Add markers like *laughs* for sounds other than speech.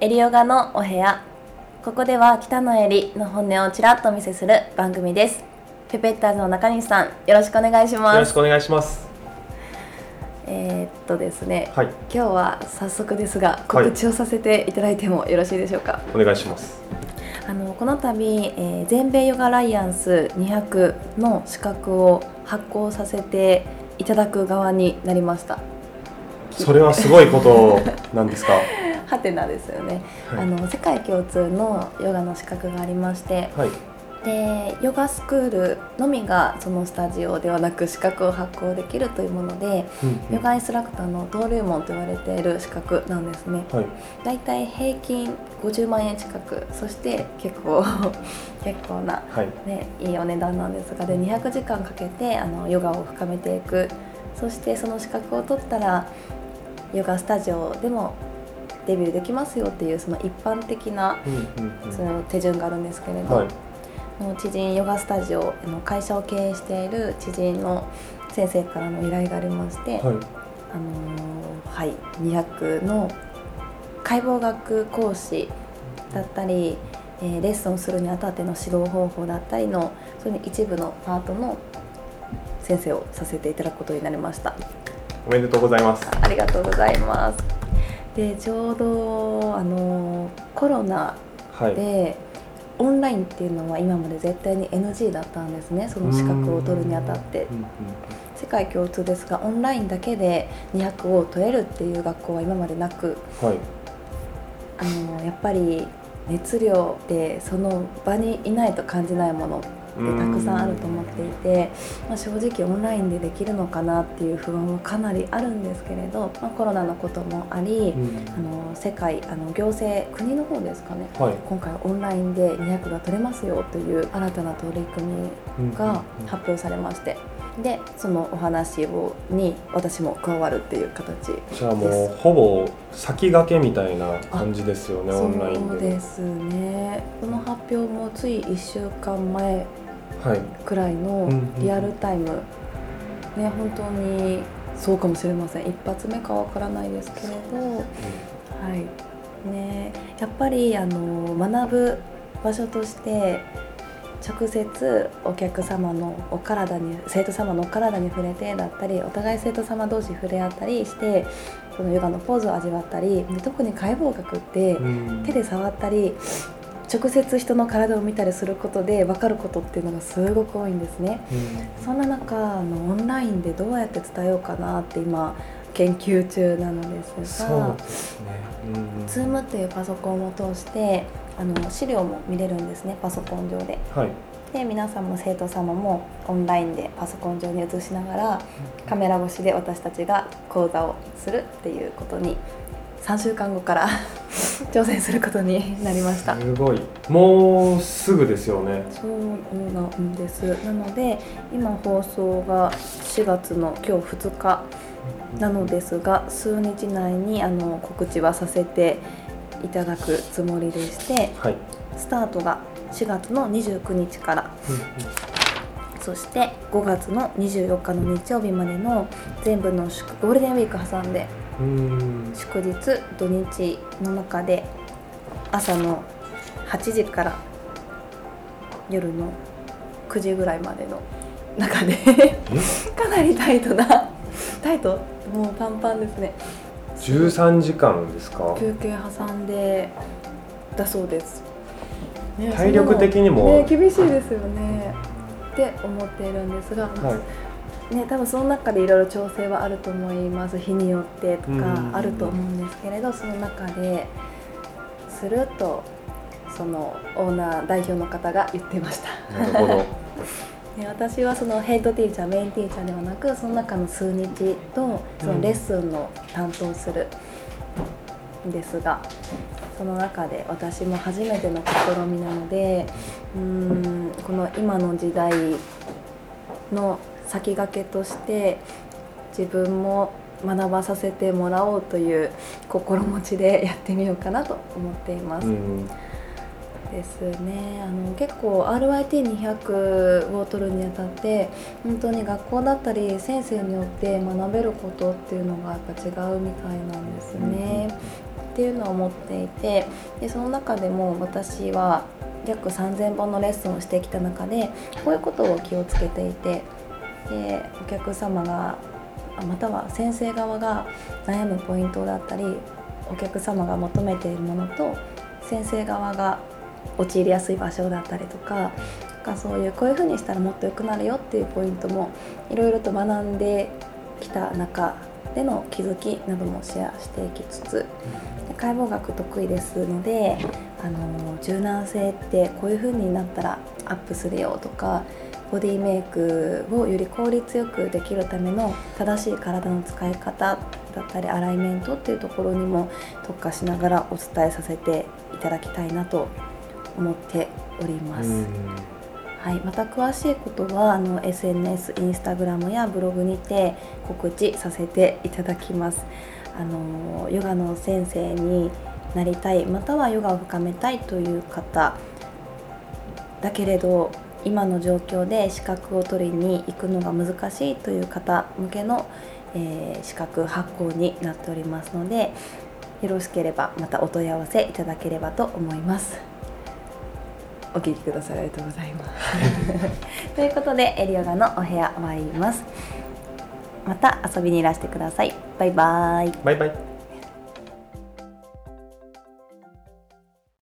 エリヨガのお部屋。ここでは北のエリの本音をちらっとお見せする番組です。ペペッターズの中西さんよろしくお願いします。よろしくお願いします。えー、っとですね、はい。今日は早速ですが告知をさせていただいてもよろしいでしょうか、お願いします。あのこの度、えー全米ヨガアライアンス200の資格を発行させていただく側になりました。それはすごいことなんですか？ハテナですよね、はい。あの世界共通のヨガの資格がありまして。はい。でヨガスクールのみがそのスタジオではなく資格を発行できるというものでヨガインストラクターの登竜門と言われている資格なんですね。はい。だいたい平均50万円近く。そして結構 *laughs* 結構なはい。ね、いいお値段なんですがで200時間かけてあのヨガを深めていく。そしてその資格を取ったらヨガスタジオでもデビューできますよっていうその一般的なその手順があるんですけれど、はい。の知人ヨガスタジオあの会社を経営している知人の先生からの依頼がありまして、はい。あのーはい、200の解剖学講師だったり、えーレッスンをするにあたっての指導方法だったりのその一部のパートの先生をさせていただくことになりました。おめでとうございます。ありがとうございますでちょうどあのーコロナはい。でオンラインっていうのは今まで絶対に NG だったんですね。その資格を取るにあたって。世界共通ですがオンラインだけで200を取れるっていう学校は今までなくはい。あのやっぱり熱量でその場にいないと感じないものってたくさんあると思っていて、まあ、正直オンラインでできるのかなっていう不安はかなりあるんですけれど、まあ、コロナのこともあり、うん。あの世界あの行政国の方ですかねはい。今回オンラインで200が取れますよという新たな取り組みが発表されましてでそのお話をに私も加わるっていう形じゃあもうほぼ先駆けみたいな感じですよねそオンラインで。うですね。この発表もつい1週間前はいくらいのうんうんリアルタイム、ね本当にそうかもしれません。一発目かわからないですけれど。はい。ねやっぱりあの学ぶ場所として直接お客様のお体に生徒様のお体に触れてだったりお互い生徒様同士触れ合ったりしてそのヨガのポーズを味わったりで特に解剖学ってうん。手で触ったり直接人の体を見たりすることで分かることっていうのがすごく多いんですね。うん。そんな中あのオンラインでどうやって伝えようかなって今研究中なのですがですね。うん。うん Zoom っていうパソコンを通してあの資料も見れるんですねパソコン上で。はい。で皆さんも生徒様もオンラインでパソコン上に映しながらカメラ越しで私たちが講座をするっていうことに3週間後から挑戦することになりました。すごい。もうすぐですよね。そうなんです。なので今放送が4月の今日2日なのですが数日内にあの告知はさせていただくつもりでしてはい。スタートが4月の29日からそして5月の24日の日曜日までの全部の祝ゴールデンウィーク挟んでうん祝日土日の中で朝の8時から夜の9時ぐらいまでの中で。*laughs* かなりタイトなタイト？もうパンパンですね。13時間ですか？休憩挟んでだそうです、ね体力的にもね、厳しいですよね。って思っているんですが、はいね、多分その中でいろいろ調整はあると思います。日によってとうんかあると思うんですけれどその中でするとそのオーナー代表の方が言ってました。なるほど。で *laughs* 私はそのヘッドティーチャーメインティーチャーではなくその中の数日とそのレッスンの担当するんですが、その中で私も初めての試みなのでうーんこの今の時代の先駆けとして自分も学ばさせてもらおうという心持ちでやってみようかなと思っています。うんですねあの結構 RIT200 を取るにあたって本当に学校だったり先生によって学べることっていうのがやっぱ違うみたいなんですね。っていうのは思っていてでその中でも私は約3,000本のレッスンをしてきた中でこういうことを気をつけていてでお客様がまたは先生側が悩むポイントだったりお客様が求めているものと先生側が陥りやすい場所だったりとかかそういうこういうふうにしたらもっと良くなるよっていうポイントもいろいろと学んできた中での気づきなどもシェアしていきつつ解剖学得意ですのであの柔軟性ってこういう風になったらアップするよとかボディメイクをより効率よくできるための正しい体の使い方だったりアライメントっていうところにも特化しながらお伝えさせていただきたいなと思っております。はい、また詳しいことはあの SNS、インスタグラムやブログにて告知させていただきます。あのヨガの先生になりたいまたはヨガを深めたいという方だけれど今の状況で資格を取りに行くのが難しいという方向けの、えー、資格発行になっておりますのでよろしければまたお問い合わせいただければと思います。お聞きくださいありがとうございます。*laughs* ということでエリオガのお部屋終わります。また遊びにいらしてください。バイバイ。バイバイ